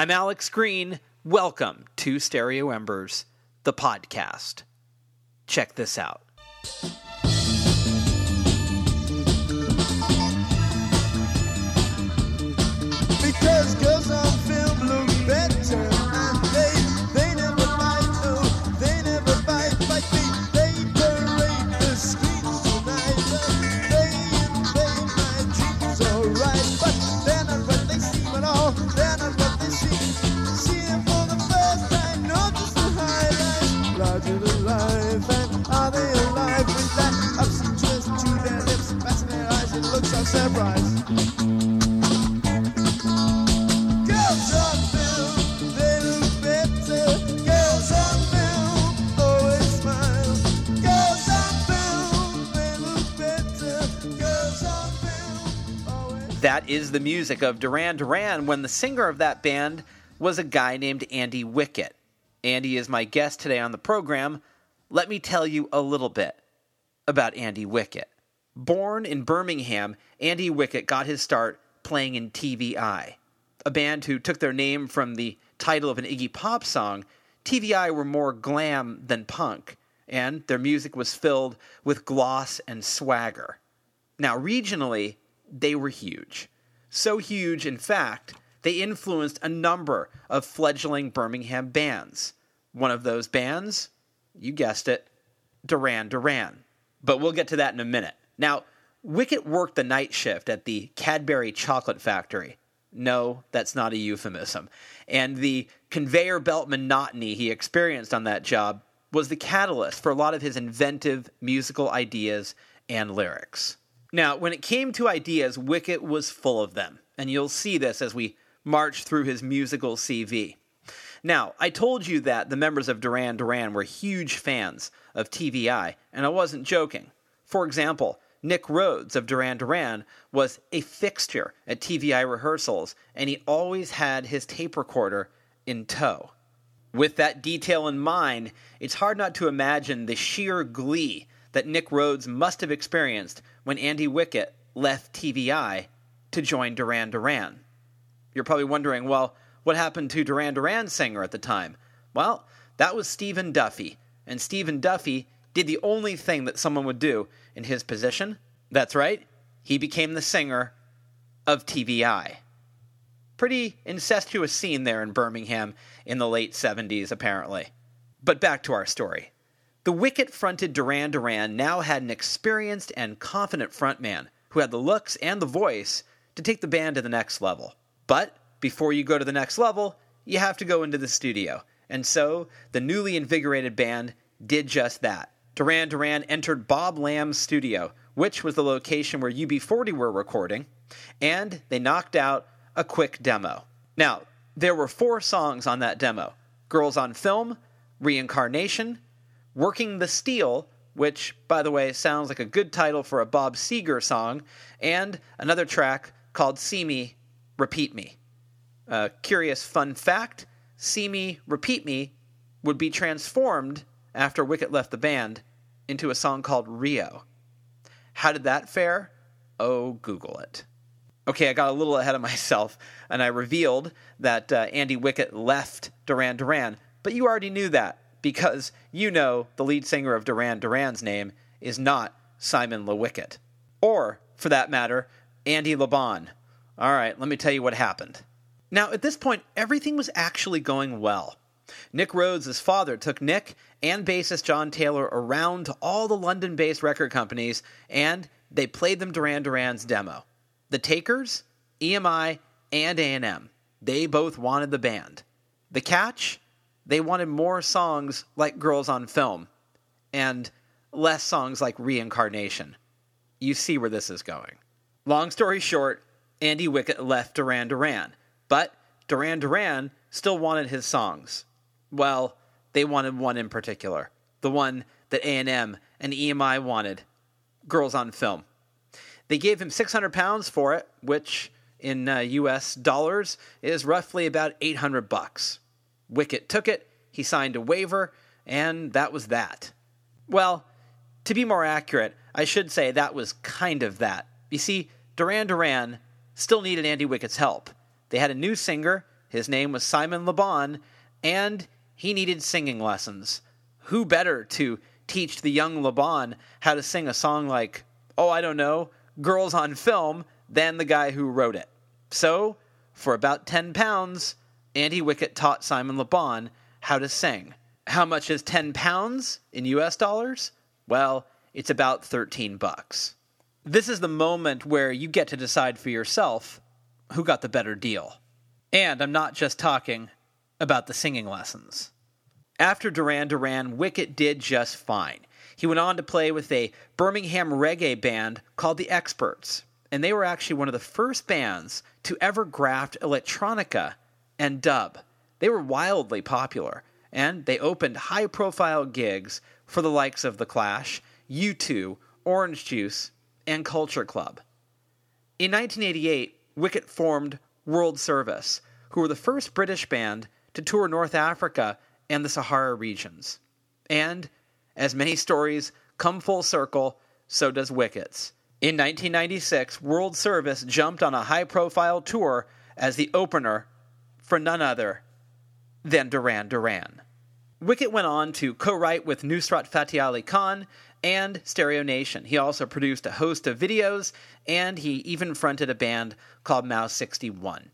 I'm Alex Green. Welcome to Stereo Embers, the podcast. Check this out. Is the music of Duran Duran when the singer of that band was a guy named Andy Wickett. Andy is my guest today on the program. Let me tell you a little bit about Andy Wickett. Born in Birmingham, Andy Wickett got his start playing in TV Eye, a band who took their name from the title of an Iggy Pop song. TV Eye were more glam than punk, and their music was filled with gloss and swagger. Now, regionally, they were huge. So huge, in fact, they influenced a number of fledgling Birmingham bands. One of those bands, you guessed it, Duran Duran. But we'll get to that in a minute. Now, Wickett worked the night shift at the Cadbury Chocolate Factory. No, that's not a euphemism. And the conveyor belt monotony he experienced on that job was the catalyst for a lot of his inventive musical ideas and lyrics. Now, when it came to ideas, Wickett was full of them, and you'll see this as we march through his musical CV. Now, I told you that the members of Duran Duran were huge fans of TV Eye, and I wasn't joking. For example, Nick Rhodes of Duran Duran was a fixture at TV Eye rehearsals, and he always had his tape recorder in tow. With that detail in mind, it's hard not to imagine the sheer glee that Nick Rhodes must have experienced when Andy Wickett left TV Eye to join Duran Duran. You're probably wondering, well, what happened to Duran Duran's singer at the time? Well, that was Stephen Duffy, and Stephen Duffy did the only thing that someone would do in his position. That's right, he became the singer of TV Eye. Pretty incestuous scene there in Birmingham in the late 70s, apparently. But back to our story. The Wickett fronted Duran Duran now had an experienced and confident frontman who had the looks and the voice to take the band to the next level. But before you go to the next level, you have to go into the studio. And so the newly invigorated band did just that. Duran Duran entered Bob Lamb's studio, which was the location where UB40 were recording, and they knocked out a quick demo. Now, there were four songs on that demo Girls on Film, Reincarnation, Working the Steel, which, by the way, sounds like a good title for a Bob Seger song, and another track called See Me, Repeat Me. A curious fun fact See Me, Repeat Me would be transformed after Wickett left the band into a song called Rio. How did that fare? Oh, Google it. Okay, I got a little ahead of myself and I revealed that uh, Andy Wickett left Duran Duran, but you already knew that because you know the lead singer of Duran Duran's name is not Simon LeWickett. Or, for that matter, Andy LeBon. All right, let me tell you what happened. Now, at this point, everything was actually going well. Nick Rhodes' father took Nick and bassist John Taylor around to all the London based record companies and they played them Duran Duran's demo. The Takers, EMI, and A&M, they both wanted the band. The catch? They wanted more songs like Girls on Film and less songs like Reincarnation. You see where this is going. Long story short, Andy Wickett left Duran Duran, but Duran Duran still wanted his songs. Well, they wanted one in particular, the one that A&M and EMI wanted, Girls on Film. They gave him 600 pounds for it, which in uh, US dollars is roughly about 800 bucks. Wickett took it, he signed a waiver, and that was that. Well, to be more accurate, I should say that was kind of that. You see, Duran Duran still needed Andy Wickett's help. They had a new singer His name was Simon LeBon, and he needed singing lessons. Who better to teach the young LeBon how to sing a song like, oh, I don't know, Girls on Film, than the guy who wrote it? So, for about 10 pounds, Andy Wickett taught Simon LeBon how to sing. How much is 10 pounds in US dollars? Well, it's about 13 bucks. This is the moment where you get to decide for yourself who got the better deal. And I'm not just talking about the singing lessons. After Duran Duran, Wickett did just fine. He went on to play with a Birmingham reggae band called the Experts, and they were actually one of the first bands to ever graft electronica and dub. They were wildly popular, and they opened high profile gigs for the likes of The Clash, U2, Orange Juice, and Culture Club. In 1988, Wickett formed World Service, who were the first British band to tour North Africa and the Sahara regions. And, as many stories come full circle, so does Wickett's. In 1996, World Service jumped on a high profile tour as the opener for none other than Duran Duran. Wickett went on to co write with Nusrat Fateh Ali Khan and Stereo Nation. He also produced a host of videos, and he even fronted a band called Mouse 61.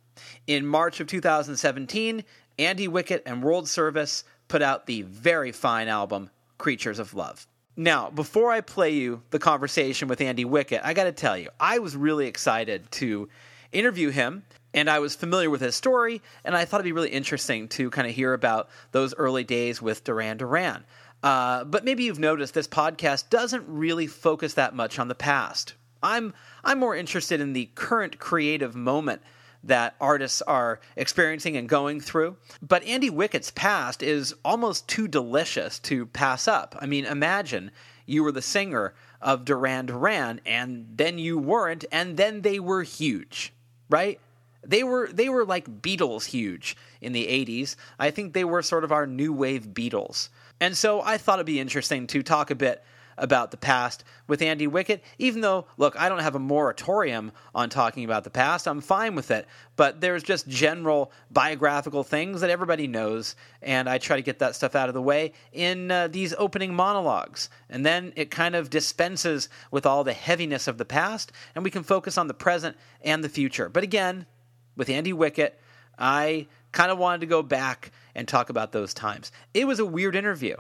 In March of 2017, Andy Wickett and World Service put out the very fine album Creatures of Love. Now, before I play you the conversation with Andy Wickett, I got to tell you, I was really excited to interview him, and I was familiar with his story, and I thought it'd be really interesting to kind of hear about those early days with Duran Duran. Uh, but maybe you've noticed this podcast doesn't really focus that much on the past. I'm I'm more interested in the current creative moment that artists are experiencing and going through. But Andy Wickett's past is almost too delicious to pass up. I mean, imagine you were the singer of Duran Duran and then you weren't and then they were huge, right? They were they were like Beatles huge in the 80s. I think they were sort of our new wave Beatles. And so I thought it'd be interesting to talk a bit about the past with Andy Wickett, even though, look, I don't have a moratorium on talking about the past. I'm fine with it. But there's just general biographical things that everybody knows, and I try to get that stuff out of the way in uh, these opening monologues. And then it kind of dispenses with all the heaviness of the past, and we can focus on the present and the future. But again, with Andy Wickett, I kind of wanted to go back and talk about those times. It was a weird interview.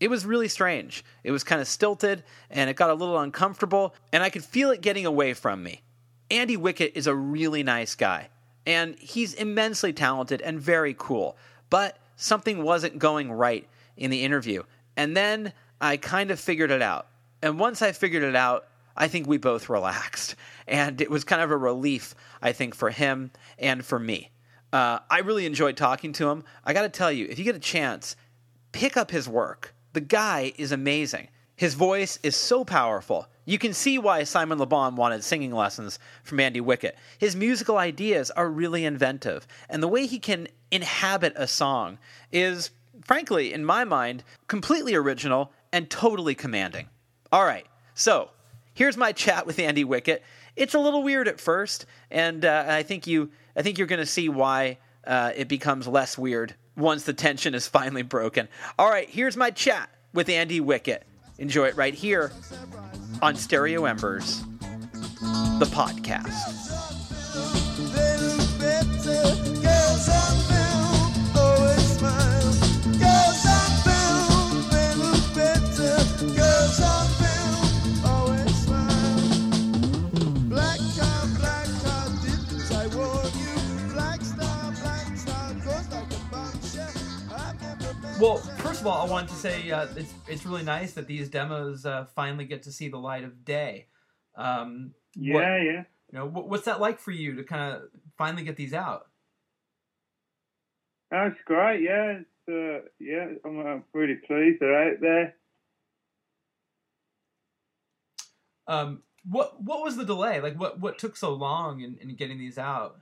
It was really strange. It was kind of stilted and it got a little uncomfortable, and I could feel it getting away from me. Andy Wickett is a really nice guy, and he's immensely talented and very cool, but something wasn't going right in the interview. And then I kind of figured it out. And once I figured it out, I think we both relaxed. And it was kind of a relief, I think, for him and for me. Uh, I really enjoyed talking to him. I got to tell you, if you get a chance, pick up his work. The guy is amazing. His voice is so powerful. You can see why Simon LeBon wanted singing lessons from Andy Wickett. His musical ideas are really inventive, and the way he can inhabit a song is, frankly, in my mind, completely original and totally commanding. All right, so here's my chat with Andy Wickett. It's a little weird at first, and uh, I think you, I think you're going to see why uh, it becomes less weird once the tension is finally broken. All right, here's my chat with Andy Wickett. Enjoy it right here on Stereo Embers, the podcast. Well, first of all, I wanted to say uh, it's it's really nice that these demos uh, finally get to see the light of day. Um, Yeah, what- yeah. you know, what, what's that like for you to kind of finally get these out? That's great. Yeah, it's, uh, yeah. I'm uh, really pleased they're out there. Um, what what was the delay? Like, what what took so long in, in getting these out?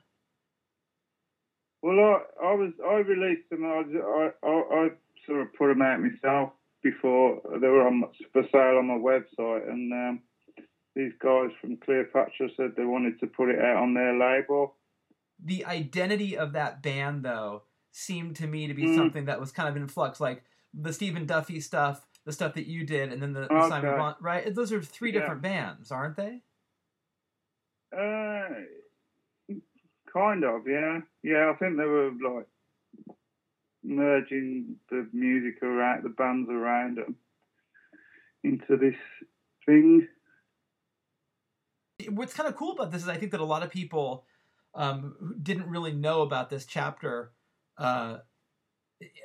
Well, I, I was I released them. I, I, I, I sort of put them out myself before they were on for sale on my website, and um, these guys from Cleopatra said they wanted to put it out on their label. the identity of that band though seemed to me to be Mm. something that was kind of in flux, like the Stephen Duffy stuff, the stuff that you did, and then the, the Simon Okay. Bond, right? Those are three Yeah. different bands, aren't they? Uh, kind of, yeah. Yeah, I think they were like merging the music around the bands around them into this thing. What's kind of cool about this is I think that a lot of people um, who didn't really know about this chapter uh,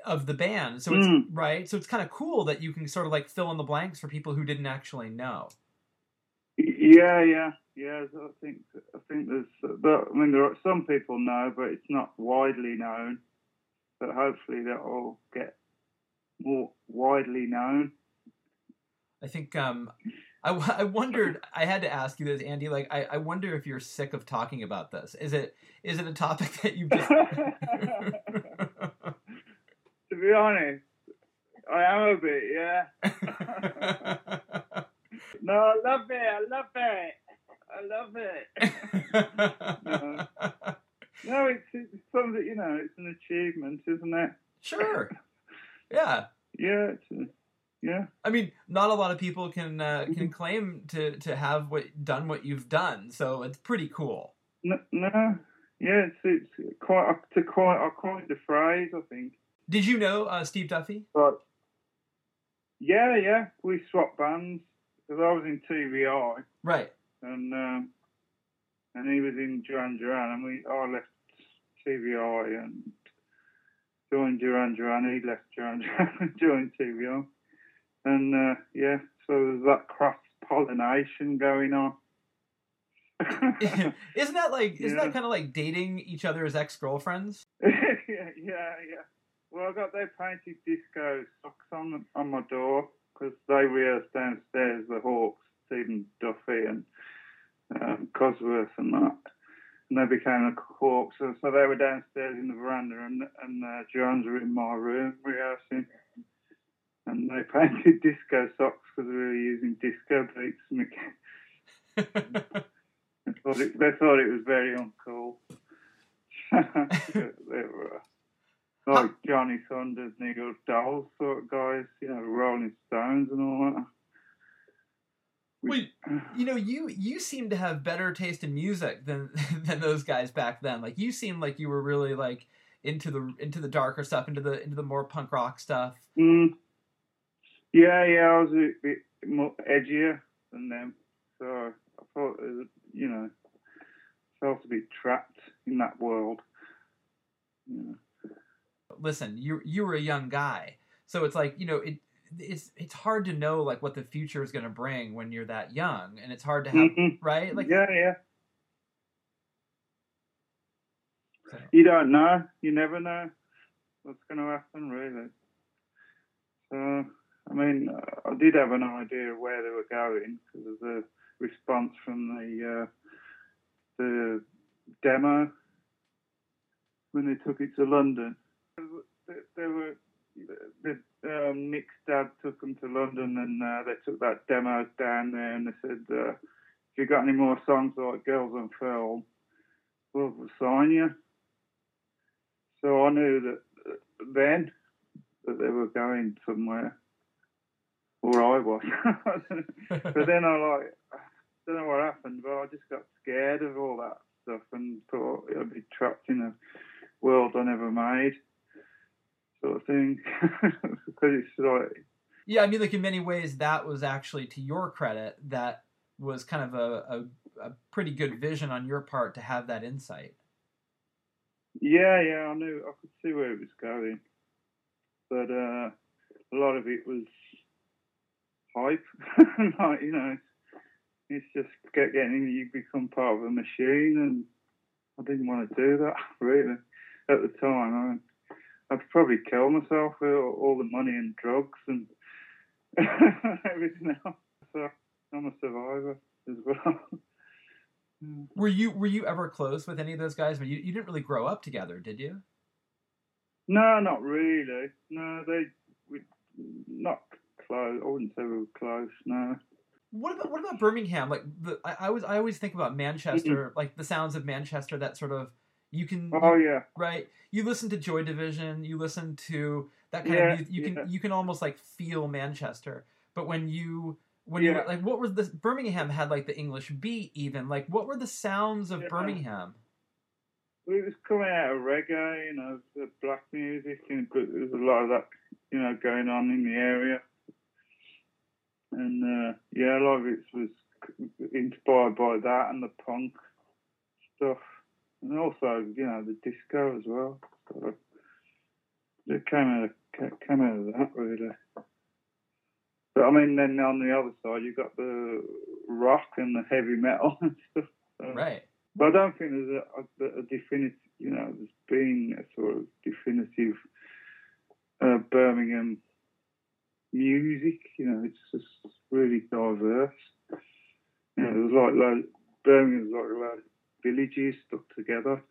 of the band. So it's Mm. right. So it's kind of cool that you can sort of like fill in the blanks for people who didn't actually know. Yeah, yeah, yeah. I think I think there's, but I mean, there are some people know, but it's not widely known. But hopefully, that will all get more widely known. I think um, I, w- I wondered. I had to ask you this, Andy. Like, I, I wonder if you're sick of talking about this. Is it is it a topic that you just? to be honest, I am a bit, yeah. No, I love it. I love it. I love it. No, it's, it's something, you know, it's an achievement, isn't it? sure. Yeah. Yeah, it's a, yeah. I mean, not a lot of people can uh, Mm-hmm. can claim to to have what done what you've done, so it's pretty cool. No, no yeah, it's, it's quite, to quite, I coined the phrase, I think. Did you know uh, Steve Duffy? But, yeah, yeah, we swapped bands because I was in TV Eye. Right. and um, and he was in Duran Duran, and we I left TV Eye and joined Duran Duran. He left Duran Duran and joined TV Eye, and uh, yeah, so there's that cross pollination going on. isn't that like isn't Yeah. that kind of like dating each other as ex girlfriends? yeah, yeah, yeah. Well, I got their painted disco socks on on my door because they rehearsed downstairs. The Hawks, Stephen Duffy and um, Kusworth and that, and they became the Hawks. So, so they were downstairs in the veranda, and and uh, Jones were in my room rehearsing. And they painted disco socks because we were using disco beats. They, thought it, they thought it was very uncool. they were uh, like Johnny Thunders, Nigel Dolls sort of guys, you know, Rolling Stones and all that. Well, you know, you you seem to have better taste in music than than those guys back then. Like you seemed like you were really like into the into the darker stuff, into the into the more punk rock stuff. Mm. Yeah, yeah, I was a bit more edgier than them, so I thought, you know, felt a bit trapped in that world. You know. Listen, you you were a young guy, so it's like you know it. It's it's hard to know like what the future is going to bring when you're that young, and it's hard to have Mhm. right. Like yeah, yeah. so- You don't know. You never know what's going to happen, really. So, I mean, I did have an idea of where they were going because of the response from the uh, the demo when they took it to London. They, they were the, um, Nick's dad took them to London and uh, they took that demo down there and they said, uh, "If you got any more songs like Girls on Film, we'll sign you." So I knew that uh, then that they were going somewhere, or I was. but then I like, don't know what happened, but I just got scared of all that stuff and thought I'd be trapped in a world I never made, sort of thing. Yeah, I mean, like in many ways, that was actually to your credit. That was kind of a, a, a pretty good vision on your part to have that insight. yeah, yeah, I knew I could see where it was going, but uh, a lot of it was hype. like, you know, it's just get, getting you become part of a machine, and I didn't want to do that really at the time. I'd probably kill myself with all, the money and drugs and everything else. So I'm a survivor as well. Were you were you ever close with any of those guys? But you, you didn't really grow up together, did you? No, not really. No, they we not close. I wouldn't say we were close. No. What about what about Birmingham? Like the I, I always I always think about Manchester, mm-hmm. like the sounds of Manchester, that sort of You can Oh yeah, right. You listen to Joy Division. You listen to that kind Yeah, of music. You yeah. can you can almost like feel Manchester. But when you when Yeah. you like what was the Birmingham had like the English beat even like what were the sounds of. Birmingham? it was coming out of reggae, you know, the black music, and there was a lot of that, you know, going on in the area. And uh, yeah, a lot of it was inspired by that and the punk stuff, and also, you know, the disco as well. So it came out of came out of that really. But I mean, then on the other side, you've got the rock and the heavy metal and stuff. So- Right. but I don't think there's a, a, a definitive, you know, there's been a sort of definitive uh, Birmingham music. You know, it's just really diverse. You know, there's like, like Birmingham's like a lot of villages stuck together.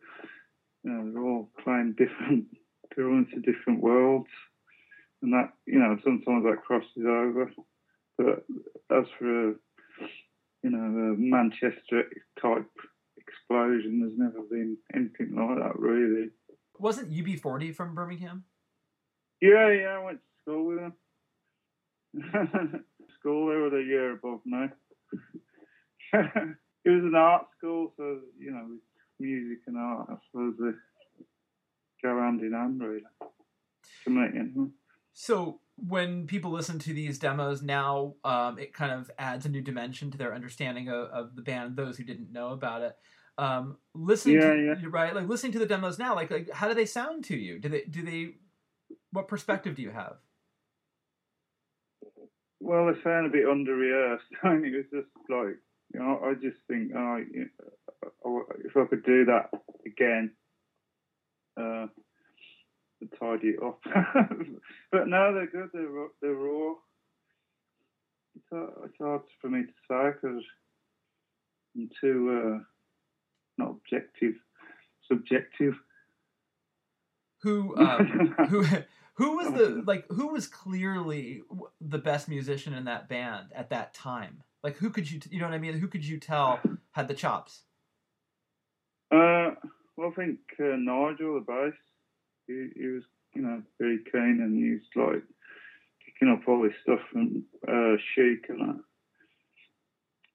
You know, they're all playing different, they're all into different worlds, and that, you know, sometimes that crosses over. But as for a, you know, a Manchester type explosion. There's never been anything like that, really. Wasn't UB40 from Birmingham? Yeah, yeah, I went to school with them. school, they were the year above me. it was an art school, so, you know, music and art, I suppose they go hand in hand, really. To you. So when people listen to these demos now, um, it kind of adds a new dimension to their understanding of, of the band. Those who didn't know about it, um, listening Yeah, to yeah. right, like listening to the demos now, like, like how do they sound to you? Do they do they? What perspective do you have? Well, they sound a bit under rehearsed. I mean, it was just like, you know, I just think, you know, if I could do that again, uh, to tidy it up. but no, they're good. They're they're raw. It's hard, it's hard for me to say because I'm too uh, not objective, subjective. Who um, who who was the like who was clearly the best musician in that band at that time? Like who could you you know what I mean? Who could you tell had the chops? Uh, well, I think uh, Nigel, the bass, he, he was, you know, very keen and he was like picking up all this stuff from uh, Chic and that.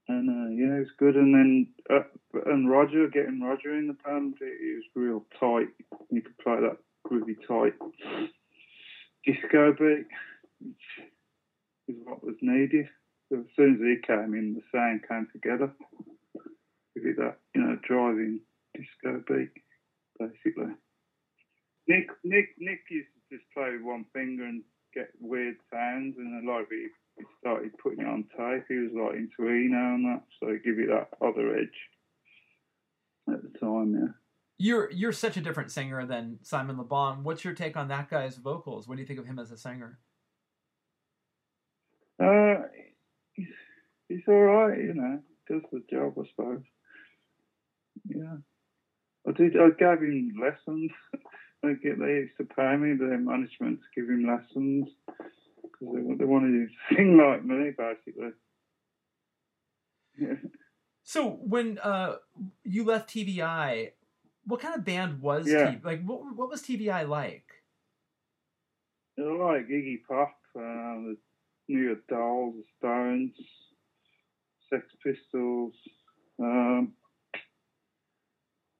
And uh, yeah, it was good. And then uh, and Roger, getting Roger in the band, he was real tight. You could play that groovy tight disco beat, which is what was needed. So as soon as he came in, the sound came together. Give it that, you know, driving disco beat, basically. Nick, Nick, Nick used to just play with one finger and get weird sounds, and then like he, he started putting it on tape. He was like into Eno and that, so give you that other edge at the time. Yeah. You're you're such a different singer than Simon LeBon. What's your take on that guy's vocals? What do you think of him as a singer? Uh, he's all right, you know. Does the job, I suppose. Yeah. I did. I gave him lessons. they get they used to pay me their management to give him lessons because they, they wanted him to sing like me, basically. Yeah. So when uh, you left TV Eye, what kind of band was Yeah. T- like what what was TV Eye like? They were like Iggy Pop, uh, the New York Dolls, the Stones, Sex Pistols, um,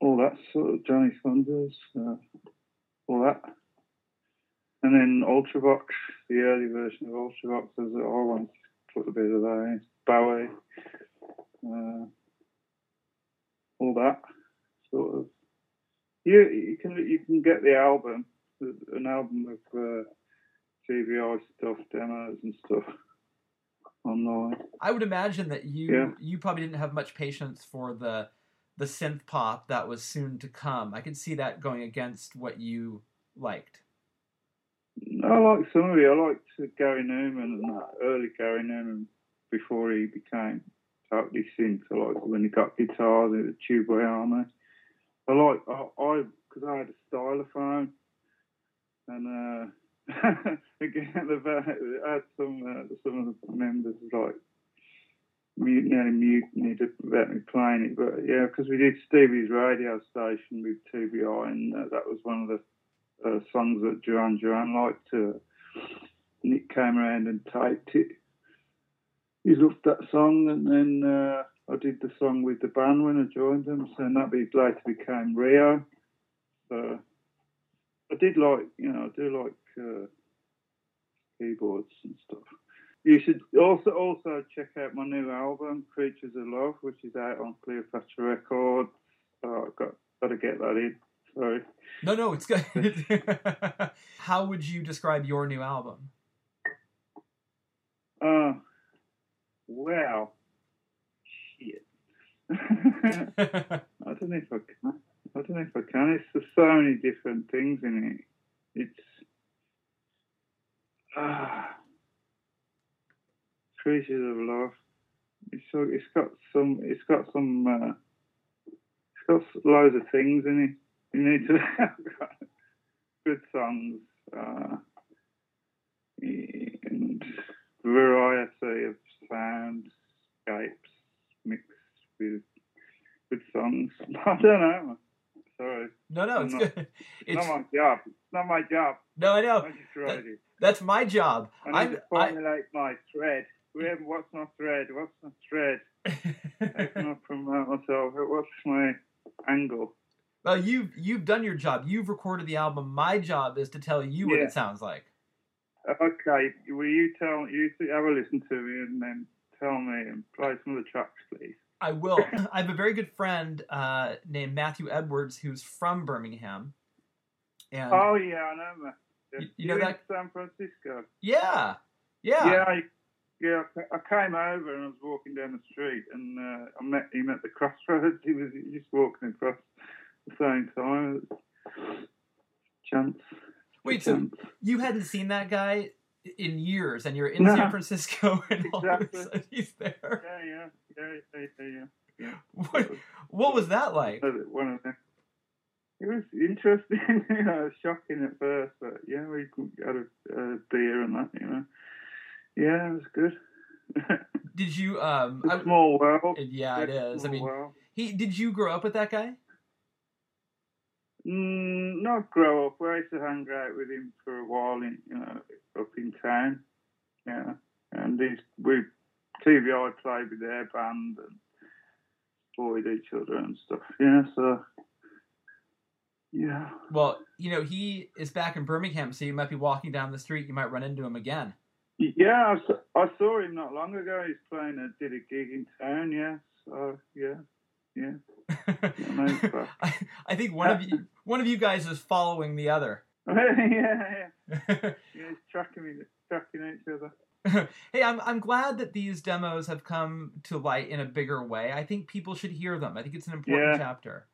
all that sort of Johnny Thunders, uh, all that. And then Ultravox, the early version of Ultravox, as I wanted to put a bit of that in. Bowie, uh, all that sort of. You you can you can get the album, an album of uh, stuff, demos and stuff online. I would imagine that you Yeah. you probably didn't have much patience for the the synth pop that was soon to come. I could see that going against what you liked. I like some of it. I liked Gary Numan and that early Gary Numan before he became totally synth. I like when he got guitars and the Tubeway Army. I like I because I, had a stylophone and uh, again the I had some uh, some of the members like mute, nearly mutinied about me playing it. But yeah, because we did Stevie's radio station with TV Eye, and uh, that was one of the uh, songs that Duran Duran liked. Uh, Nick came around and taped it. He loved that song, and then uh, I did the song with the band when I joined them. So that later became Rio. So I did like, you know, I do like uh, keyboards and stuff. You should also also check out my new album, Creatures of Love, which is out on Cleopatra Records. Oh, I've got got to get that in. Sorry. No, no, it's good. How would you describe your new album? Uh, well, shit. I don't know if I can. I don't know if I can. It's there's so many different things in it. It's ah, creatures of love. It's so it's got some. It's got some. Uh, it's got loads of things in it. You need to good songs uh, and variety of soundscapes mixed with good songs. I don't know. Sorry. No, no, it's No. good. It's not my job. It's not my job. no, I know. I write. That's my job. I need I'm. to formulate my thread. Where, what's my thread? What's my thread? I promote myself? What's my angle? well, you've you've done your job. You've recorded the album. My job is to tell you what Yeah. it sounds like. Okay, will you tell you have a listen to me and then tell me and play some of the tracks, please? I will. I have a very good friend uh, named Matthew Edwards who's from Birmingham, and Oh yeah, I know. You- you know that- San Francisco? yeah, yeah, Yeah, I, yeah. I came over and I was walking down the street and uh, I met him at the crossroads. He was just walking across the same time. Chance. Wait, so Chance. you hadn't seen that guy in years, and you're in No. San Francisco, and all of a sudden he's there. Yeah, yeah, yeah, yeah, yeah. yeah. What what was that like? One of them. It was interesting, you know, shocking at first, but yeah, we had a, a beer and that, you know. Yeah, it was good. Did you um? I, small world. yeah, it is. I mean, world. he did you grow up with that guy? Mm, not grow up. I used to hang out with him for a while in, you know, up in town. Yeah, and he's, we TV Eye played with their band and supported each other and stuff. Yeah, so yeah. Well, you know, he is back in Birmingham, so you might be walking down the street, you might run into him again. Yeah, I saw, I saw him not long ago. He's playing a did a gig in town. Yeah, so yeah, yeah. no, he's back. I, I think one of you one of you guys is following the other. yeah, yeah, yeah. He's tracking me, tracking each other. hey, I'm I'm glad that these demos have come to light in a bigger way. I think people should hear them. I think it's an important Yeah. chapter.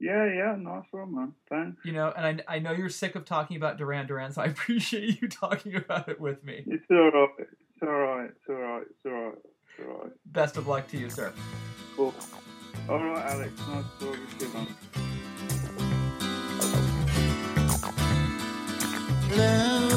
Yeah, yeah, nice one, man. Thanks. You know, and I, I know you're sick of talking about Duran Duran, so I appreciate you talking about it with me. It's all right. It's all right. It's all right. It's all right. It's all right. Best of luck to you, sir. Cool. All right, Alex. Nice talking to you, man. Love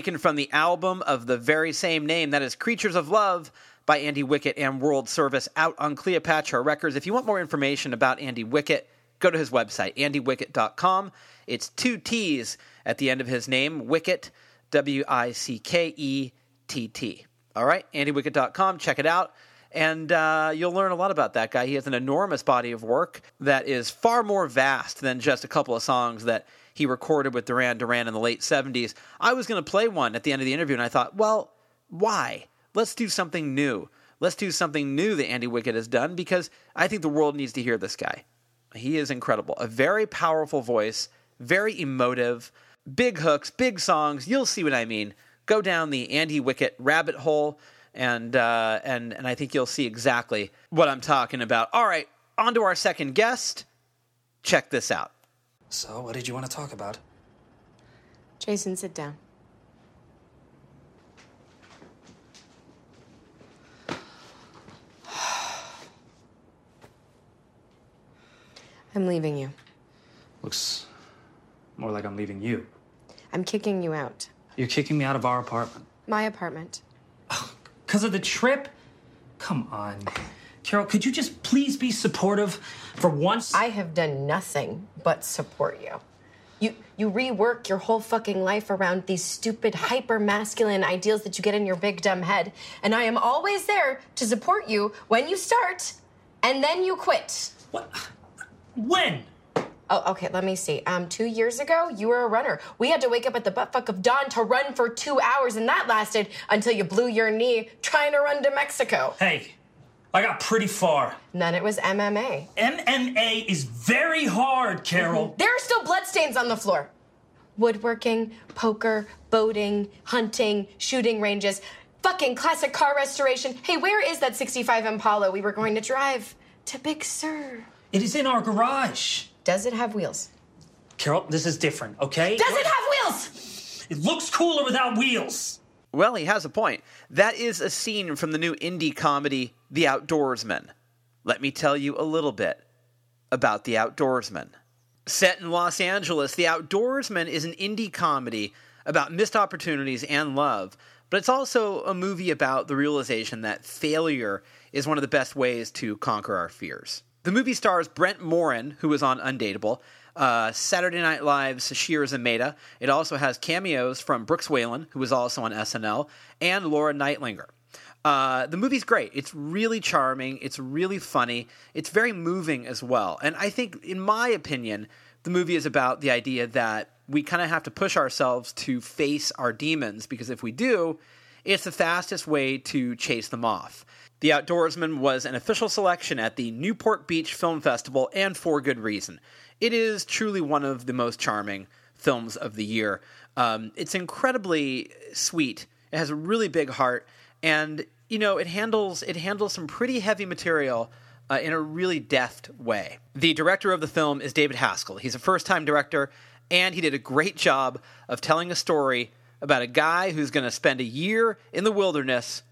taken from the album of the very same name, that is Creatures of Love by Andy Wickett and World Service out on Cleopatra Records. If you want more information about Andy Wickett, go to his website, andywickett.com. It's two T's at the end of his name, Wickett, W I C K E T T. All right, andywickett.com, check it out. And uh, you'll learn a lot about that guy. He has an enormous body of work that is far more vast than just a couple of songs that he recorded with Duran Duran in the late 70s. I was going to play one at the end of the interview, and I thought, well, why? Let's do something new. Let's do something new that Andy Wickett has done because I think the world needs to hear this guy. He is incredible. A very powerful voice, very emotive, big hooks, big songs. You'll see what I mean. Go down the Andy Wickett rabbit hole, and uh, and and I think you'll see exactly what I'm talking about. All right, on to our second guest. Check this out. So, what did you want to talk about? Jason, sit down. I'm leaving you. Looks more like I'm leaving you. I'm kicking you out. You're kicking me out of our apartment. My apartment. Because of the trip? Come on. Carol, could you just please be supportive for once? I have done nothing but support you. You you rework your whole fucking life around these stupid hyper masculine ideals that you get in your big dumb head, and I am always there to support you when you start and then you quit. What? When? Oh, okay, let me see. Um, two years ago, you were a runner. We had to wake up at the buttfuck of dawn to run for two hours, and that lasted until you blew your knee trying to run to Mexico. Hey, I got pretty far. And then it was MMA. MMA is very hard, mhm. Carol. There are still bloodstains on the floor. Woodworking, poker, boating, hunting, shooting ranges, fucking classic car restoration. Hey, where is that 65 Impala we were going to drive to Big Sur? It is in our garage. Does it have wheels? Carol, this is different, okay? Does it have wheels? It looks cooler without wheels. Well, he has a point. That is a scene from the new indie comedy, The Outdoorsman. Let me tell you a little bit about The Outdoorsman. Set in Los Angeles, The Outdoorsman is an indie comedy about missed opportunities and love, but it's also a movie about the realization that failure is one of the best ways to conquer our fears. The movie stars Brent Morin, who was on Undateable, uh, Saturday Night Live's Sasheer Zamata. It also has cameos from Brooks Wheelan, who was also on SNL, and Laura Kightlinger. Uh, the movie's great. It's really charming. It's really funny. It's very moving as well. And I think, in my opinion, the movie is about the idea that we kind of have to push ourselves to face our demons because if we do, it's the fastest way to chase them off. The Outdoorsman was an official selection at the Newport Beach Film Festival, and for good reason. It is truly one of the most charming films of the year. Um, it's incredibly sweet. It has a really big heart, and you know it handles it handles some pretty heavy material uh, in a really deft way. The director of the film is David Haskell. He's a first time director, and he did a great job of telling a story about a guy who's going to spend a year in the wilderness,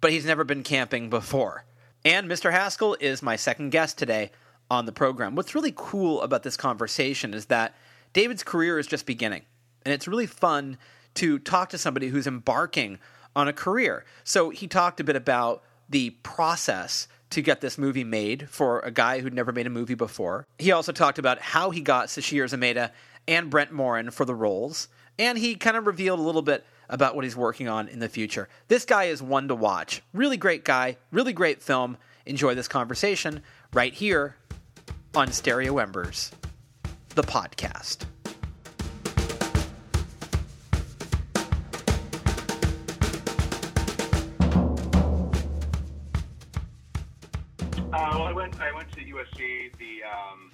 but he's never been camping before. And Mr. Haskell is my second guest today on the program. What's really cool about this conversation is that David's career is just beginning, and it's really fun to talk to somebody who's embarking on a career. So he talked a bit about the process to get this movie made for a guy who'd never made a movie before. He also talked about how he got Sasheer Zamata and Brent Morin for the roles, and he kind of revealed a little bit about what he's working on in the future. This guy is one to watch. Really great guy, really great film. Enjoy this conversation right here on Stereo Embers, the podcast. USC, the um,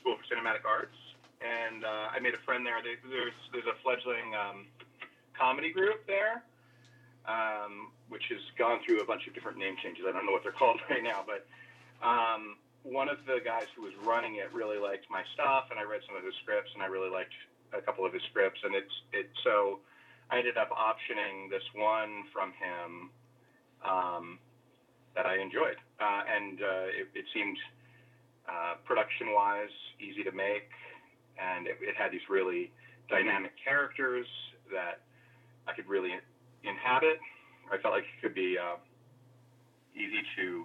School for Cinematic Arts, and uh, I made a friend there. There's there's a fledgling um, comedy group there, um, which has gone through a bunch of different name changes. I don't know what they're called right now, but um, one of the guys who was running it really liked my stuff, and I read some of his scripts, and I really liked a couple of his scripts, and it's it. So I ended up optioning this one from him. Um, that I enjoyed, uh, and uh, it, it seemed uh, production-wise easy to make, and it, it had these really dynamic characters that I could really inhabit. I felt like it could be uh, easy to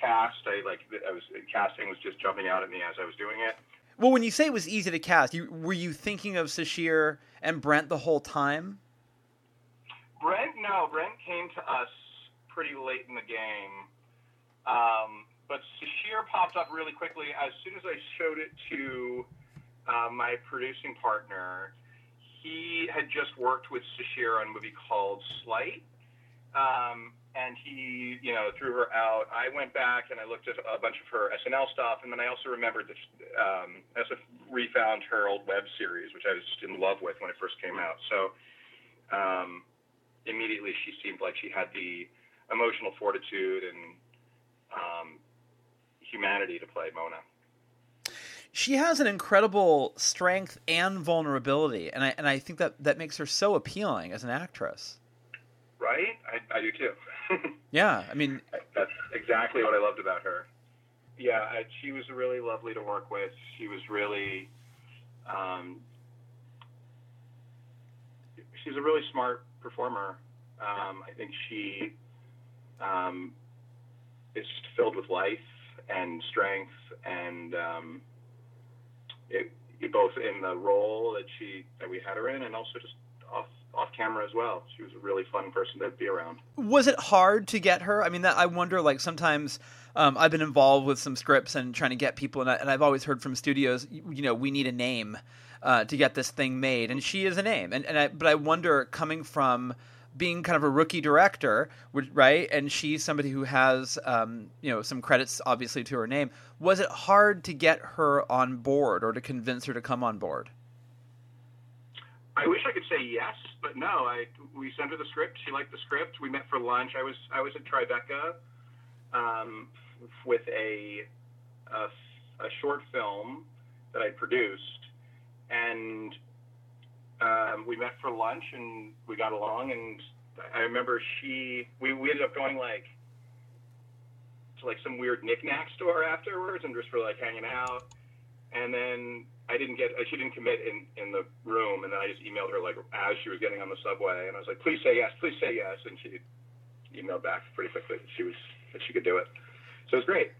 cast. I like I was casting was just jumping out at me as I was doing it. Well, when you say it was easy to cast, you were you thinking of Sasheer and Brent the whole time? Brent, no, Brent came to us pretty late in the game. Um, but Sasheer popped up really quickly as soon as I showed it to uh, my producing partner. He had just worked with Sasheer on a movie called Sleight. Um, and he, you know, threw her out. I went back and I looked at a bunch of her SNL stuff, and then I also remembered that um, I also refound her old web series, which I was just in love with when it first came out. So um, immediately she seemed like she had the emotional fortitude and um, humanity to play Mona. She has an incredible strength and vulnerability, and I and I think that that makes her so appealing as an actress. Right? I, I do too. Yeah, I mean, That's exactly what I loved about her. Yeah, I, she was really lovely to work with. She was really, um, she's a really smart performer. Um, I think she um, is filled with life and strength, and um, it, both in the role that she that we had her in, and also just off off camera as well. She was a really fun person to be around. was it hard to get her? I mean, that, I wonder. Like sometimes um, I've been involved with some scripts and trying to get people, and, I, and I've always heard from studios, you, you know, we need a name uh, to get this thing made, and she is a name. And, and I, but I wonder, coming from being kind of a rookie director, right, and she's somebody who has, um, you know, some credits obviously to her name. Was it hard to get her on board or to convince her to come on board? I wish I could say yes, but no. I we sent her the script. She liked the script. We met for lunch. I was I was at Tribeca um, with a, a a short film that I produced, and um, we met for lunch and we got along. And I remember she we, we ended up going like to like some weird knickknack store afterwards and just for like hanging out. And then I didn't get, she didn't commit in, in the room. And then I just emailed her like as she was getting on the subway. And I was like, please say yes, please say yes. And she emailed back pretty quickly that she was, that she could do it. So it was great.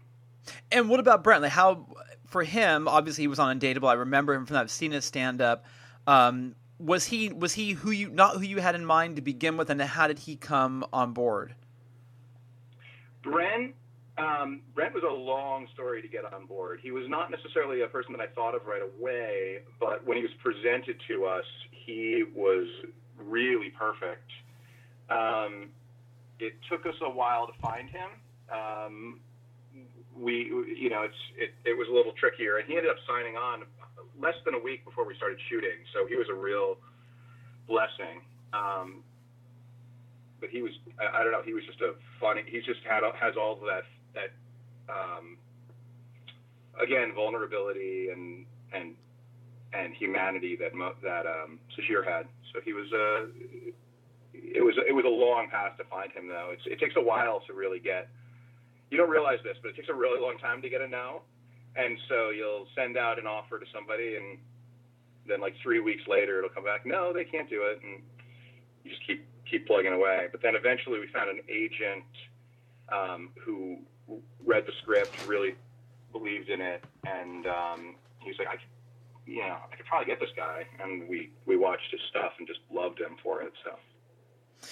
And what about Brent? Like how for him, obviously he was on Undateable. I remember him from that. I've seen his stand up. Um, was he was he who you not who you had in mind to begin with, and how did he come on board? Brent, um, Brent was a long story to get on board. He was not necessarily a person that I thought of right away, but when he was presented to us, he was really perfect. Um, it took us a while to find him. Um, we, you know, it's it, it was a little trickier, and he ended up signing on less than a week before we started shooting. So he was a real blessing. Um, but he was I, I don't know he was just a funny he's just had has all that that um, again vulnerability and and and humanity that that um, Sasheer had so he was uh, it was it was a long path to find him though it's, it takes a while to really get you don't realize this but it takes a really long time to get a no and so you'll send out an offer to somebody and then like three weeks later it'll come back no they can't do it and you just keep keep plugging away. But then eventually we found an agent um, who read the script, really believed in it, and um, he was like, I, could, you know, I could probably get this guy. And we we watched his stuff and just loved him for it. So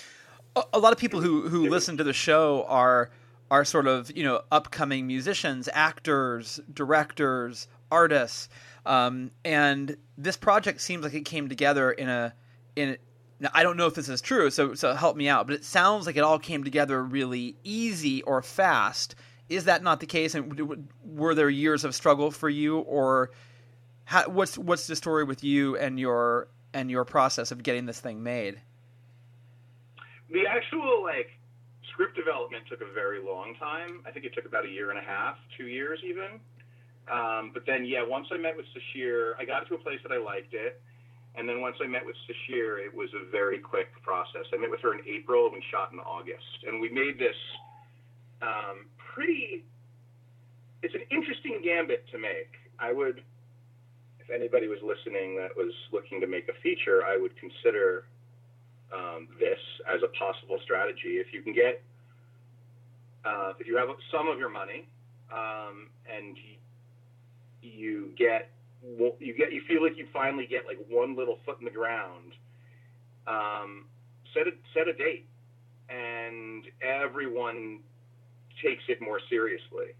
A, a lot of people who who listen to the show are are sort of you know upcoming musicians, actors, directors, artists, um, and this project seems like it came together in a in. Now, I don't know if this is true, so so help me out. But it sounds like it all came together really easy or fast. Is that not the case? And were there years of struggle for you, or how, what's what's the story with you and your and your process of getting this thing made? the actual like script development took a very long time. I think it took about a year and a half, two years even. Um, but then, yeah, once I met with Sasheer, I got to a place that I liked it. And then once I met with Sasheer, it was a very quick process. I met with her in April and we shot in August. And we made this um, pretty, it's an interesting gambit to make. I would, if anybody was listening that was looking to make a feature, I would consider um, this as a possible strategy. If you can get, uh, if you have some of your money, um, and you get, you get, you feel like you finally get like one little foot in the ground. Um, set a set a date, and everyone takes it more seriously.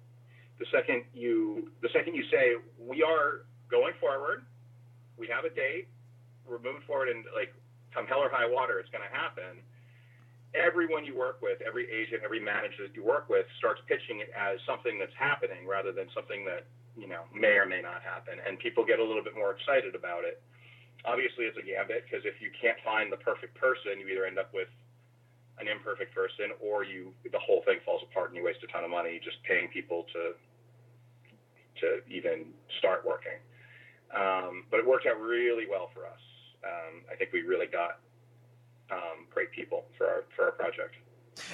The second you, the second you say we are going forward, we have a date, we're moving forward, and like come hell or high water, it's going to happen. Everyone you work with, every agent, every manager that you work with, starts pitching it as something that's happening rather than something that you know may or may not happen, and people get a little bit more excited about it. Obviously, it's a gambit because if you can't find the perfect person, you either end up with an imperfect person or you the whole thing falls apart and you waste a ton of money just paying people to to even start working. Um, but it worked out really well for us. Um, I think we really got um, great people for our for our project.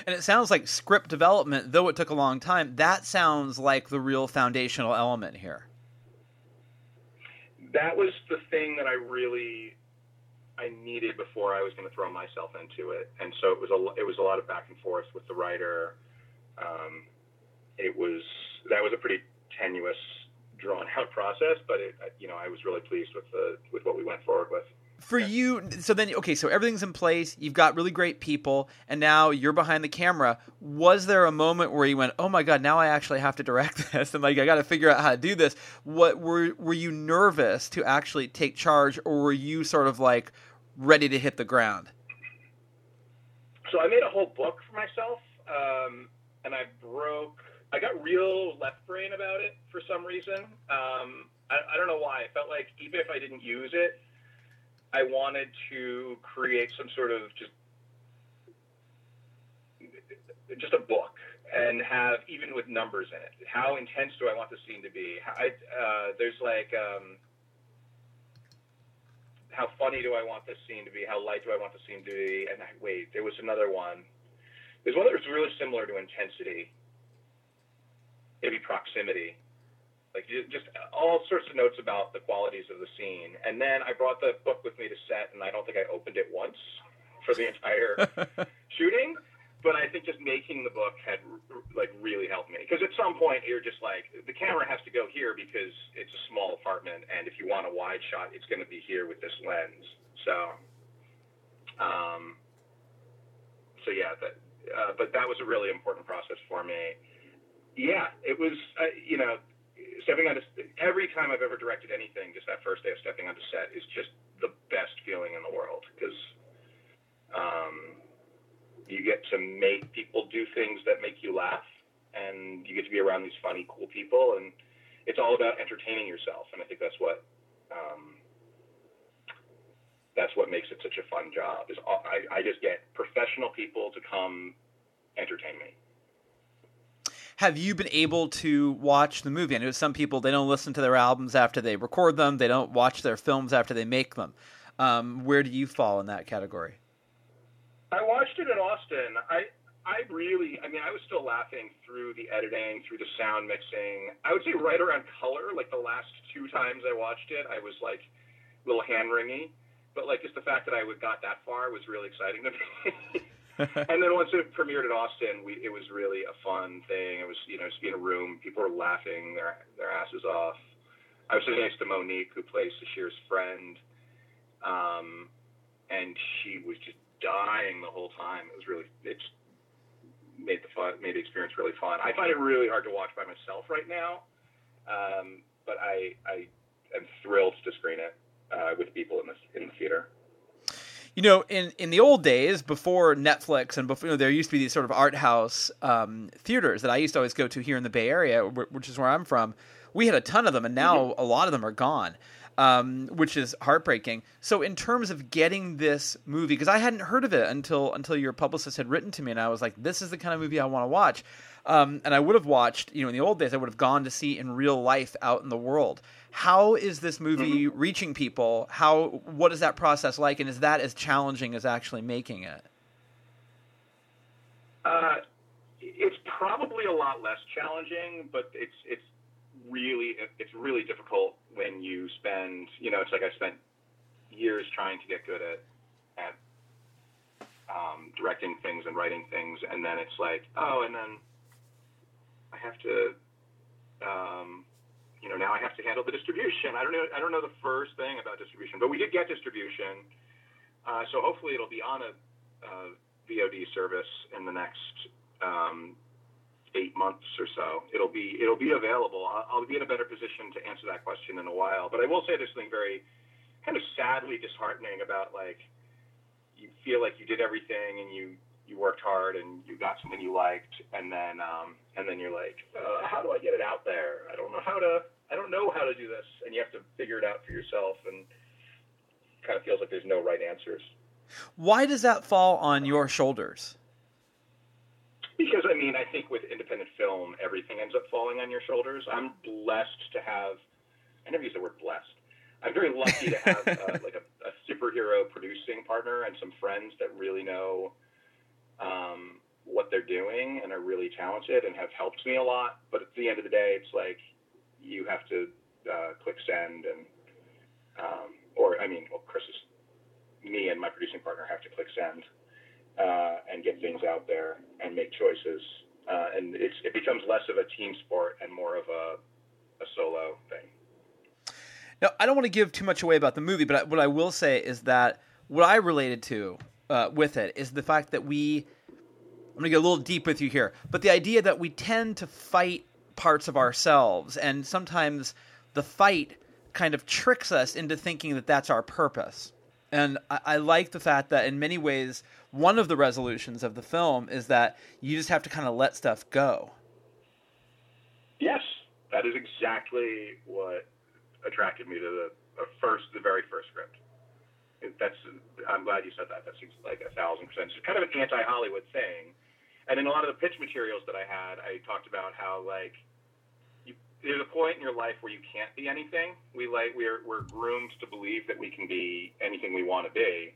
And it sounds like script development, though it took a long time, that sounds like the real foundational element here. That was the thing that I really I needed before I was going to throw myself into it, and so it was a it was a lot of back and forth with the writer. Um, it was that was a pretty tenuous, drawn out process, but it, you know I was really pleased with the with what we went forward with. For you, so then, okay, so everything's in place. You've got really great people, and now you're behind the camera. Was there a moment where you went, "Oh my god, now I actually have to direct this, and like I got to figure out how to do this"? What were were you nervous to actually take charge, or were you sort of like ready to hit the ground? So I made a whole book for myself, um, and I broke. I got real left brain about it for some reason. Um, I, I don't know why. I felt like even if I didn't use it, I wanted to create some sort of just just a book and have even with numbers in it. How intense do I want the scene to be? I, uh, there's like um, how funny do I want this scene to be? How light do I want the scene to be? And I, wait, there was another one. There's one that was really similar to intensity, maybe proximity like just all sorts of notes about the qualities of the scene. And then I brought the book with me to set, and I don't think I opened it once for the entire shooting. But I think just making the book had like really helped me because at some point you're just like the camera has to go here because it's a small apartment, and if you want a wide shot, it's going to be here with this lens. So, um, so yeah, that, uh, but that was a really important process for me. Yeah, it was. Uh, you know, stepping onto every time I've ever directed anything, just that first day of stepping onto set is just the best feeling in the world because um, you get to make people do things that make you laugh, and you get to be around these funny, cool people, and it's all about entertaining yourself, and I think that's what. Um, that's what makes it such a fun job. Is I, I just get professional people to come entertain me have you been able to watch the movie? I know some people they don't listen to their albums after they record them. They don't watch their films after they make them. Um, where do you fall in that category? I watched it in Austin. I I really, I mean, I was still laughing through the editing, through the sound mixing. I would say right around color, like the last two times I watched it, I was like a little hand wringy. But like just the fact that I would got that far was really exciting to me. and then once it premiered at Austin, we, it was really a fun thing. It was, you know, just be in a room, people were laughing their their asses off. I was sitting next to Monique, who plays Sasheer's friend, um, and she was just dying the whole time. It was really, it's made the fun, made the experience really fun. I find it really hard to watch by myself right now, um, but I I am thrilled to screen it uh, with people in the in the theater you know, in, in the old days, before Netflix and before you know, there used to be these sort of art house um, theaters that I used to always go to here in the Bay Area, which is where I'm from. We had a ton of them, and now mm-hmm. a lot of them are gone, um, which is heartbreaking. So, in terms of getting this movie, because I hadn't heard of it until until your publicist had written to me, and I was like, "This is the kind of movie I want to watch." Um, and I would have watched, you know, in the old days, I would have gone to see in real life out in the world. How is this movie mm-hmm. reaching people? How what is that process like, and is that as challenging as actually making it? Uh, it's probably a lot less challenging, but it's it's really it's really difficult when you spend you know it's like I spent years trying to get good at at um, directing things and writing things, and then it's like, oh, and then I have to, um, you know, now I have to handle the distribution. I don't know. I don't know the first thing about distribution, but we did get distribution, uh, so hopefully it'll be on a VOD service in the next um, eight months or so. It'll be it'll be available. I'll, I'll be in a better position to answer that question in a while. But I will say there's something very kind of sadly disheartening about like you feel like you did everything and you you worked hard and you got something you liked and then um, and then you're like uh, how do I get it out there? I don't know how to I don't know how to do this and you have to figure it out for yourself and kind of feels like there's no right answers. Why does that fall on your shoulders? because I mean I think with independent film everything ends up falling on your shoulders. I'm blessed to have I never use the word blessed. I'm very lucky to have uh, like a, a superhero producing partner and some friends that really know um, what they're doing and are really talented and have helped me a lot. But at the end of the day, it's like you have to uh, click send and, um, or I mean, well, Chris is, me and my producing partner have to click send uh, and get things out there and make choices. Uh, and it becomes less of a team sport and more of a, a solo thing. Now, I don't want to give too much away about the movie, but what I will say is that what I related to uh, with it is the fact that we. I'm going to get a little deep with you here, but the idea that we tend to fight parts of ourselves, and sometimes the fight kind of tricks us into thinking that that's our purpose. And I, I like the fact that in many ways, one of the resolutions of the film is that you just have to kind of let stuff go. Yes, that is exactly what attracted me to the first, the very first script. That's. I'm glad you said that. That seems like a thousand percent. It's kind of an anti-Hollywood thing. And in a lot of the pitch materials that I had, I talked about how like you, there's a point in your life where you can't be anything. We like we're we're groomed to believe that we can be anything we want to be,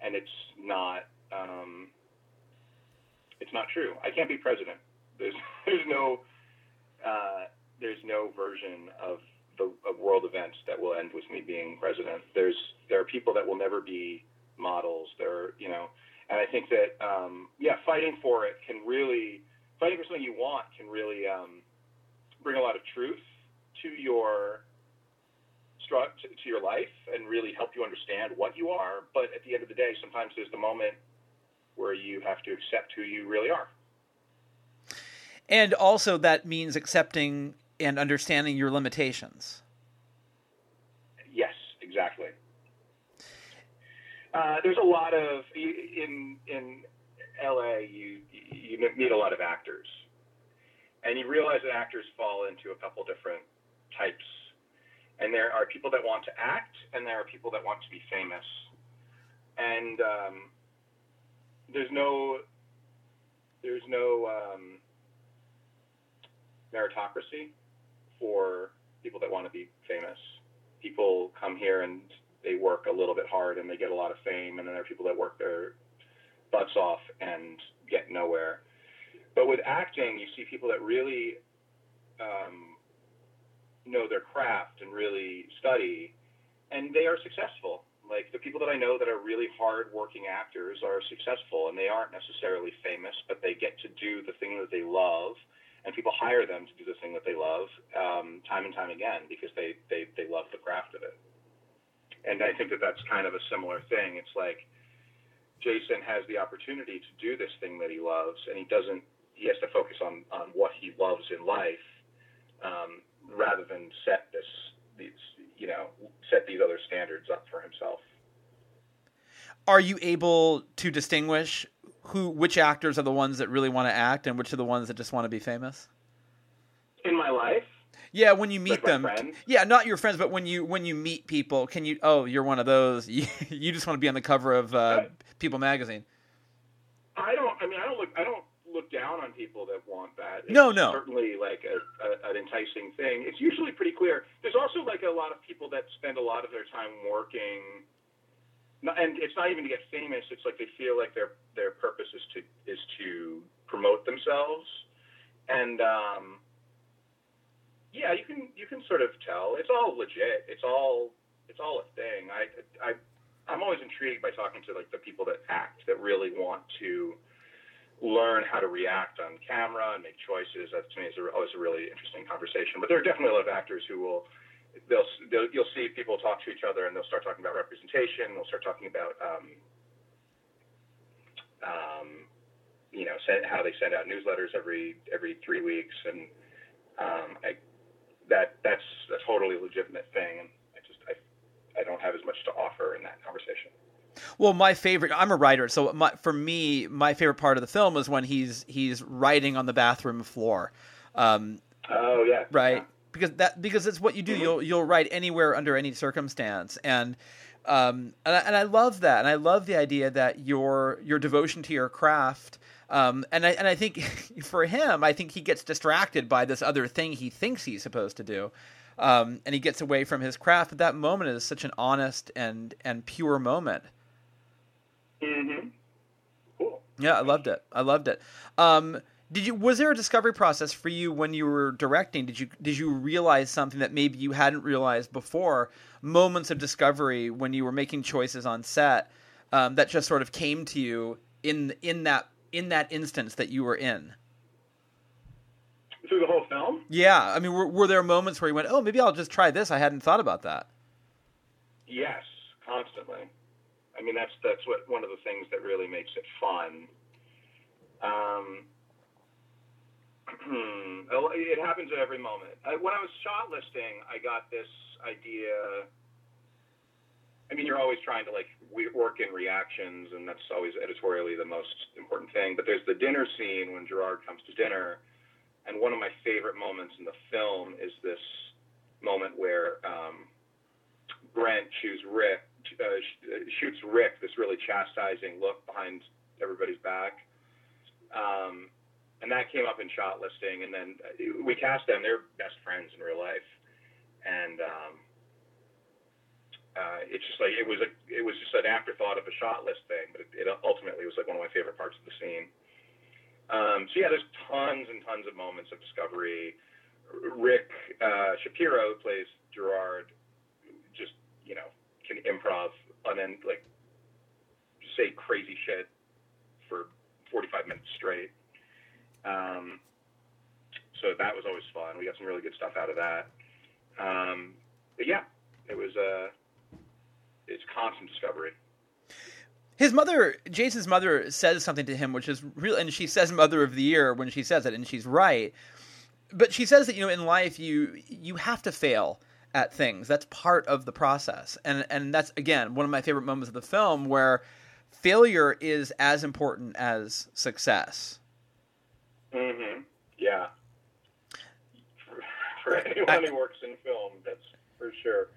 and it's not. Um, it's not true. I can't be president. There's there's no uh, there's no version of the of world events that will end with me being president. There's there are people that will never be models. There are, you know, and I think that um, yeah, fighting for it can really fighting for something you want can really um, bring a lot of truth to your to your life and really help you understand what you are. But at the end of the day, sometimes there's the moment where you have to accept who you really are. And also, that means accepting and understanding your limitations. Yes, exactly. Uh, there's a lot of in in LA. You you meet a lot of actors, and you realize that actors fall into a couple different types. And there are people that want to act, and there are people that want to be famous. And um, there's no there's no um, meritocracy for people that want to be famous. People come here and they work a little bit hard and they get a lot of fame, and then there are people that work their butts off and get nowhere. But with acting, you see people that really um, know their craft and really study, and they are successful. Like the people that I know that are really hard-working actors are successful, and they aren't necessarily famous, but they get to do the thing that they love, and people hire them to do the thing that they love um, time and time again because they, they, they love the. And I think that that's kind of a similar thing. It's like Jason has the opportunity to do this thing that he loves, and he doesn't. He has to focus on on what he loves in life, um, rather than set this these you know set these other standards up for himself. Are you able to distinguish who which actors are the ones that really want to act and which are the ones that just want to be famous? In my life, Yeah, when you meet Like them. Yeah, not your friends, but when you when you meet people, can you? Oh, you're one of those. You, you just want to be on the cover of uh, People magazine. I don't. I mean, I don't look. I don't look down on people that want that. It's No, no. Certainly, like a, a, an enticing thing. It's usually pretty clear. There's also like a lot of people that spend a lot of their time working, and it's not even to get famous. It's like they feel like their their purpose is to is to promote themselves, and um, yeah, you can you can sort of tell. It's all legit. It's all it's all a thing. I I I'm always intrigued by talking to like the people that act that really want to learn how to react on camera and make choices. That to me is a, always a really interesting conversation. But there are definitely a lot of actors who will. They'll, they'll you'll see people talk to each other and they'll start talking about representation. They'll start talking about um, um, you know send, how they send out newsletters every every three weeks and um, I, that that's a totally legitimate thing and I just I, I don't have as much to offer in that conversation. Well, my favorite. I'm a writer, so my, for me, my favorite part of the film is when he's he's writing on the bathroom floor. Um, Oh yeah, right Yeah. because that because it's what you do you'll you'll write anywhere under any circumstance and um and I, and I love that and I love the idea that your your devotion to your craft um and I and I think for him I think he gets distracted by this other thing he thinks he's supposed to do um and he gets away from his craft but that moment is such an honest and and pure moment Mm-hmm. Cool. Yeah, I loved it. I loved it. Um, did you? Was there a discovery process for you when you were directing? Did you did you realize something that maybe you hadn't realized before? Moments of discovery when you were making choices on set um, that just sort of came to you in in that in that instance that you were in. Through the whole film? Yeah, I mean, were, were there moments where you went, "Oh, maybe I'll just try this"? I hadn't thought about that. Yes, constantly. I mean, that's that's what one of the things that really makes it fun. Um, it happens at every moment. I, when I was shot listing, I got this idea. I mean, you're always trying to like work in reactions, and that's always editorially the most important thing. But there's the dinner scene when Gerard comes to dinner, and one of my favorite moments in the film is this moment where um, Brent shoots Rick, uh, shoots Rick this really chastising look behind everybody's back. Um, and that came up in shot listing, and then uh, we cast them. They're best friends in real life, and um, uh, it's just like it was a it was just an afterthought of a shot list thing, but it, it ultimately was like one of my favorite parts of the scene. Um, so yeah, there's tons and tons of moments of discovery. Rick uh, Shapiro plays Gerard, just you know can improv and then like say crazy shit for 45 minutes straight. Um, so that was always fun. We got some really good stuff out of that. Um, but yeah, it was uh, it's constant discovery. His mother, Jason's mother, says something to him, which is real, and she says "Mother of the Year" when she says it, and she's right. But she says that you know in life you you have to fail at things. That's part of the process, and and that's again one of my favorite moments of the film where failure is as important as success. Mm-hmm. Yeah. For, for anyone who works in film, that's for sure.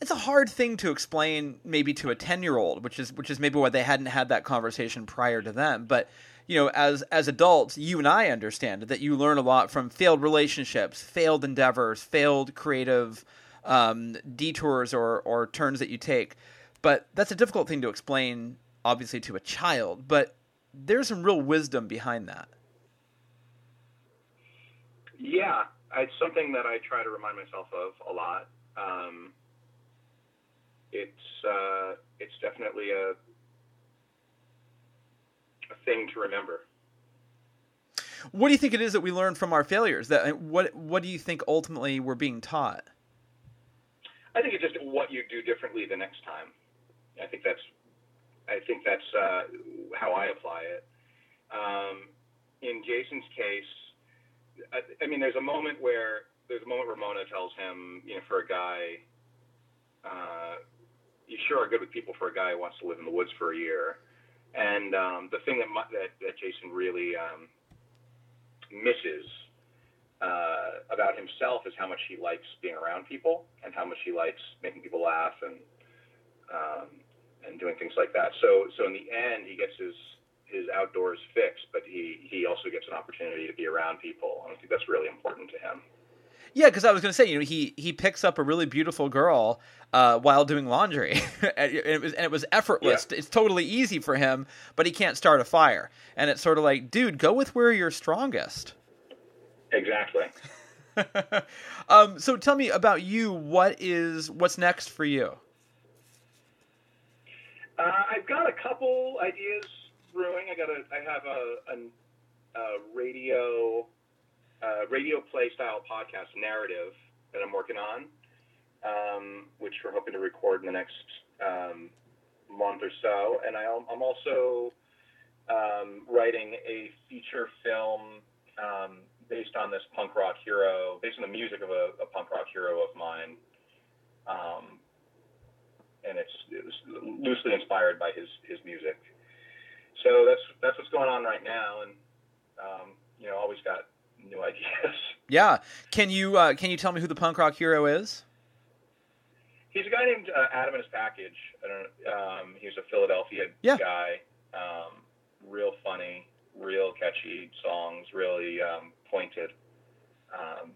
It's a hard thing to explain maybe to a 10-year-old, which is which is maybe why they hadn't had that conversation prior to them, but you know, as as adults, you and I understand that you learn a lot from failed relationships, failed endeavors, failed creative um, detours or or turns that you take. But that's a difficult thing to explain, obviously, to a child. But there's some real wisdom behind that. Yeah, it's something that I try to remind myself of a lot. Um, it's uh, it's definitely a a thing to remember. What do you think it is that we learn from our failures? That what what do you think ultimately we're being taught? I think it's just what you do differently the next time. I think that's I think that's uh, how I apply it. Um, in Jason's case, I, I mean, there's a moment where there's a moment where Mona tells him, you know, for a guy, uh, you sure are good with people for a guy who wants to live in the woods for a year. And um, the thing that, mu- that that Jason really um, misses uh, about himself is how much he likes being around people and how much he likes making people laugh and um, and doing things like that. So so in the end, he gets his his outdoors fixed, but he he also gets an opportunity to be around people. And I think that's really important to him. Yeah, because I was going to say, you know, he he picks up a really beautiful girl uh, while doing laundry, and it was and it was effortless. It's totally easy for him, but he can't start a fire. And it's sort of like, dude, go with where you're strongest. Exactly. um, so tell me about you. What is what's next for you? Uh, I've got a couple ideas brewing. I got a, I have a, an, a radio, uh, radio play style podcast narrative that I'm working on, um, which we're hoping to record in the next um, month or so. And I, I'm also um, writing a feature film um, based on this punk rock hero, based on the music of a, a punk rock hero of mine. Um, and it's, it was loosely inspired by his, his music. So that's that's what's going on right now, and um, you know, always got new ideas. Yeah. Can you uh, can you tell me who the punk rock hero is? He's a guy named uh, Adam and His Package. I don't. Um, he's a Philadelphia Yeah. guy. Um, real funny, real catchy songs, really um, pointed. Um,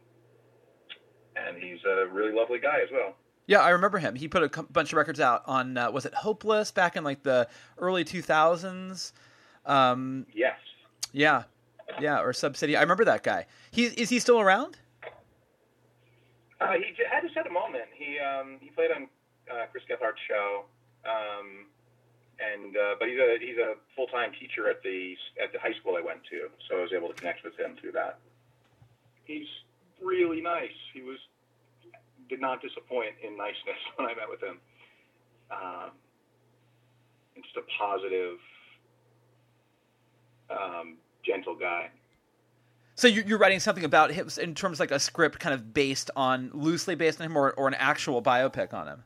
and he's a really lovely guy as well. Yeah, I remember him. He put a bunch of records out on uh, was it Hopeless back in like the early 2000s. Um, Yes. yeah. Yeah, or Sub City. I remember that guy. He is he still around? Uh, he j- had just had a moment. He um, he played on uh, Chris Gethard's show, um, and uh, but he's a he's a full time teacher at the at the high school I went to, so I was able to connect with him through that. He's really nice. He was did not disappoint in niceness when I met with him. Um, and just a positive, um, gentle guy. So you're, you're writing something about him in terms of like a script kind of based on loosely based on him or, or an actual biopic on him.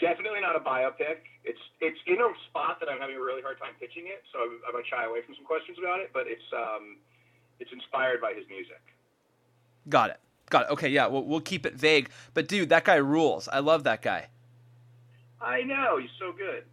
Definitely not a biopic. It's it's in a spot that I'm having a really hard time pitching it, so I'm, I'm gonna shy away from some questions about it. But it's um, it's inspired by his music. Got it. Got it. Okay, yeah, we'll, we'll keep it vague. But dude, that guy rules. I love that guy. I know he's so good.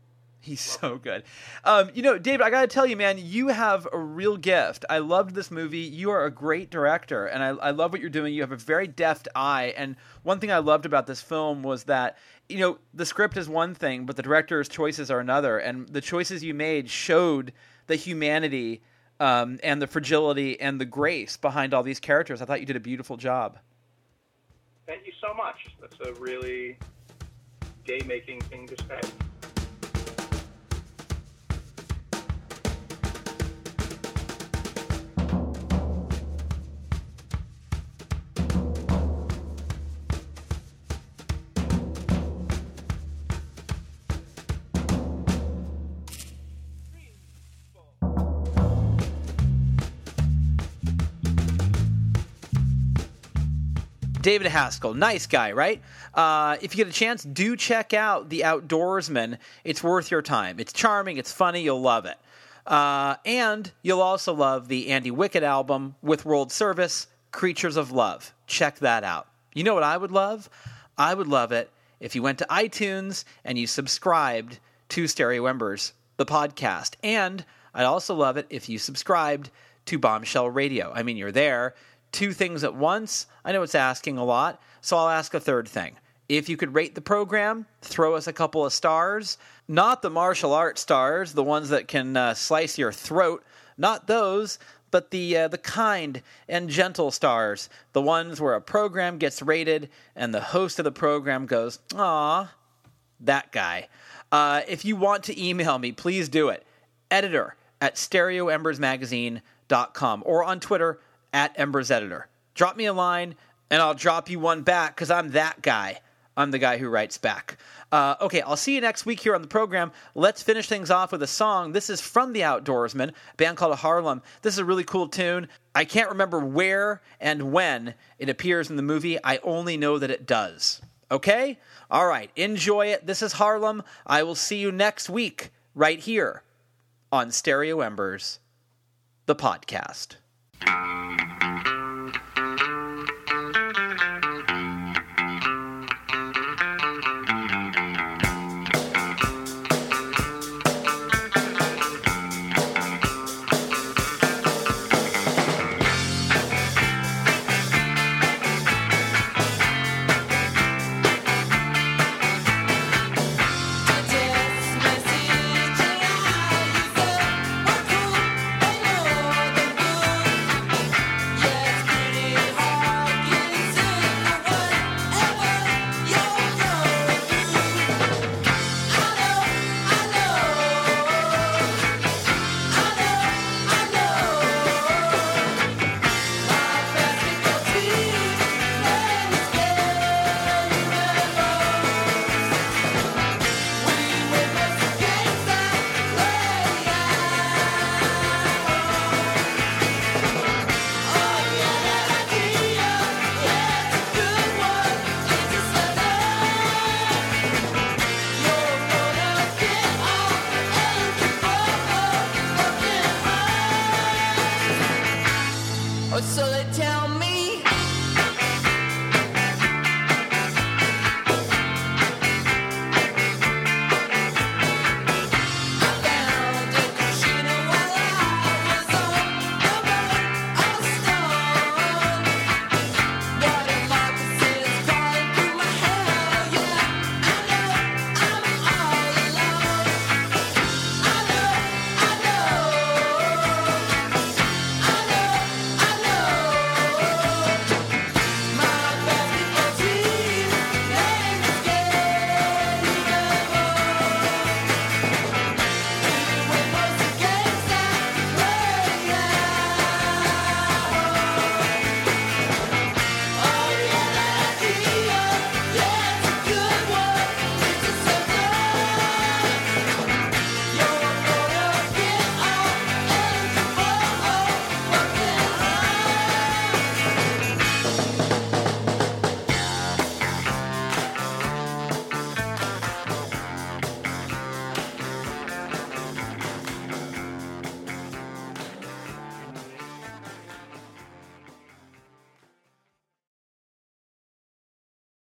He's so good. Um, you know, David, I got to tell you, man, you have a real gift. I loved this movie. You are a great director, and I, I love what you're doing. You have a very deft eye. And one thing I loved about this film was that, you know, the script is one thing, but the director's choices are another. And the choices you made showed the humanity um, and the fragility and the grace behind all these characters. I thought you did a beautiful job. Thank you so much. That's a really day making thing to say. David Haskell, nice guy, right? Uh, if you get a chance, do check out The Outdoorsman. It's worth your time. It's charming, it's funny, you'll love it. Uh, and you'll also love the Andy Wickett album with World Service, Creatures of Love. Check that out. You know what I would love? I would love it if you went to iTunes and you subscribed to Stereo Embers, the podcast. And I'd also love it if you subscribed to Bombshell Radio. I mean, you're there. Two things at once. I know it's asking a lot, so I'll ask a third thing. If you could rate the program, throw us a couple of stars. Not the martial arts stars, the ones that can uh, slice your throat. Not those, but the uh, the kind and gentle stars, the ones where a program gets rated and the host of the program goes, "Ah, that guy." Uh, if you want to email me, please do it. Editor at stereoembersmagazine.com or on Twitter at Ember's Editor. Drop me a line and I'll drop you one back because I'm that guy. I'm the guy who writes back. Uh, okay, I'll see you next week here on the program. Let's finish things off with a song. This is from The Outdoorsman, a band called Harlem. This is a really cool tune. I can't remember where and when it appears in the movie. I only know that it does. Okay? All right, enjoy it. This is Harlem. I will see you next week right here on Stereo Embers, the podcast. Thank you.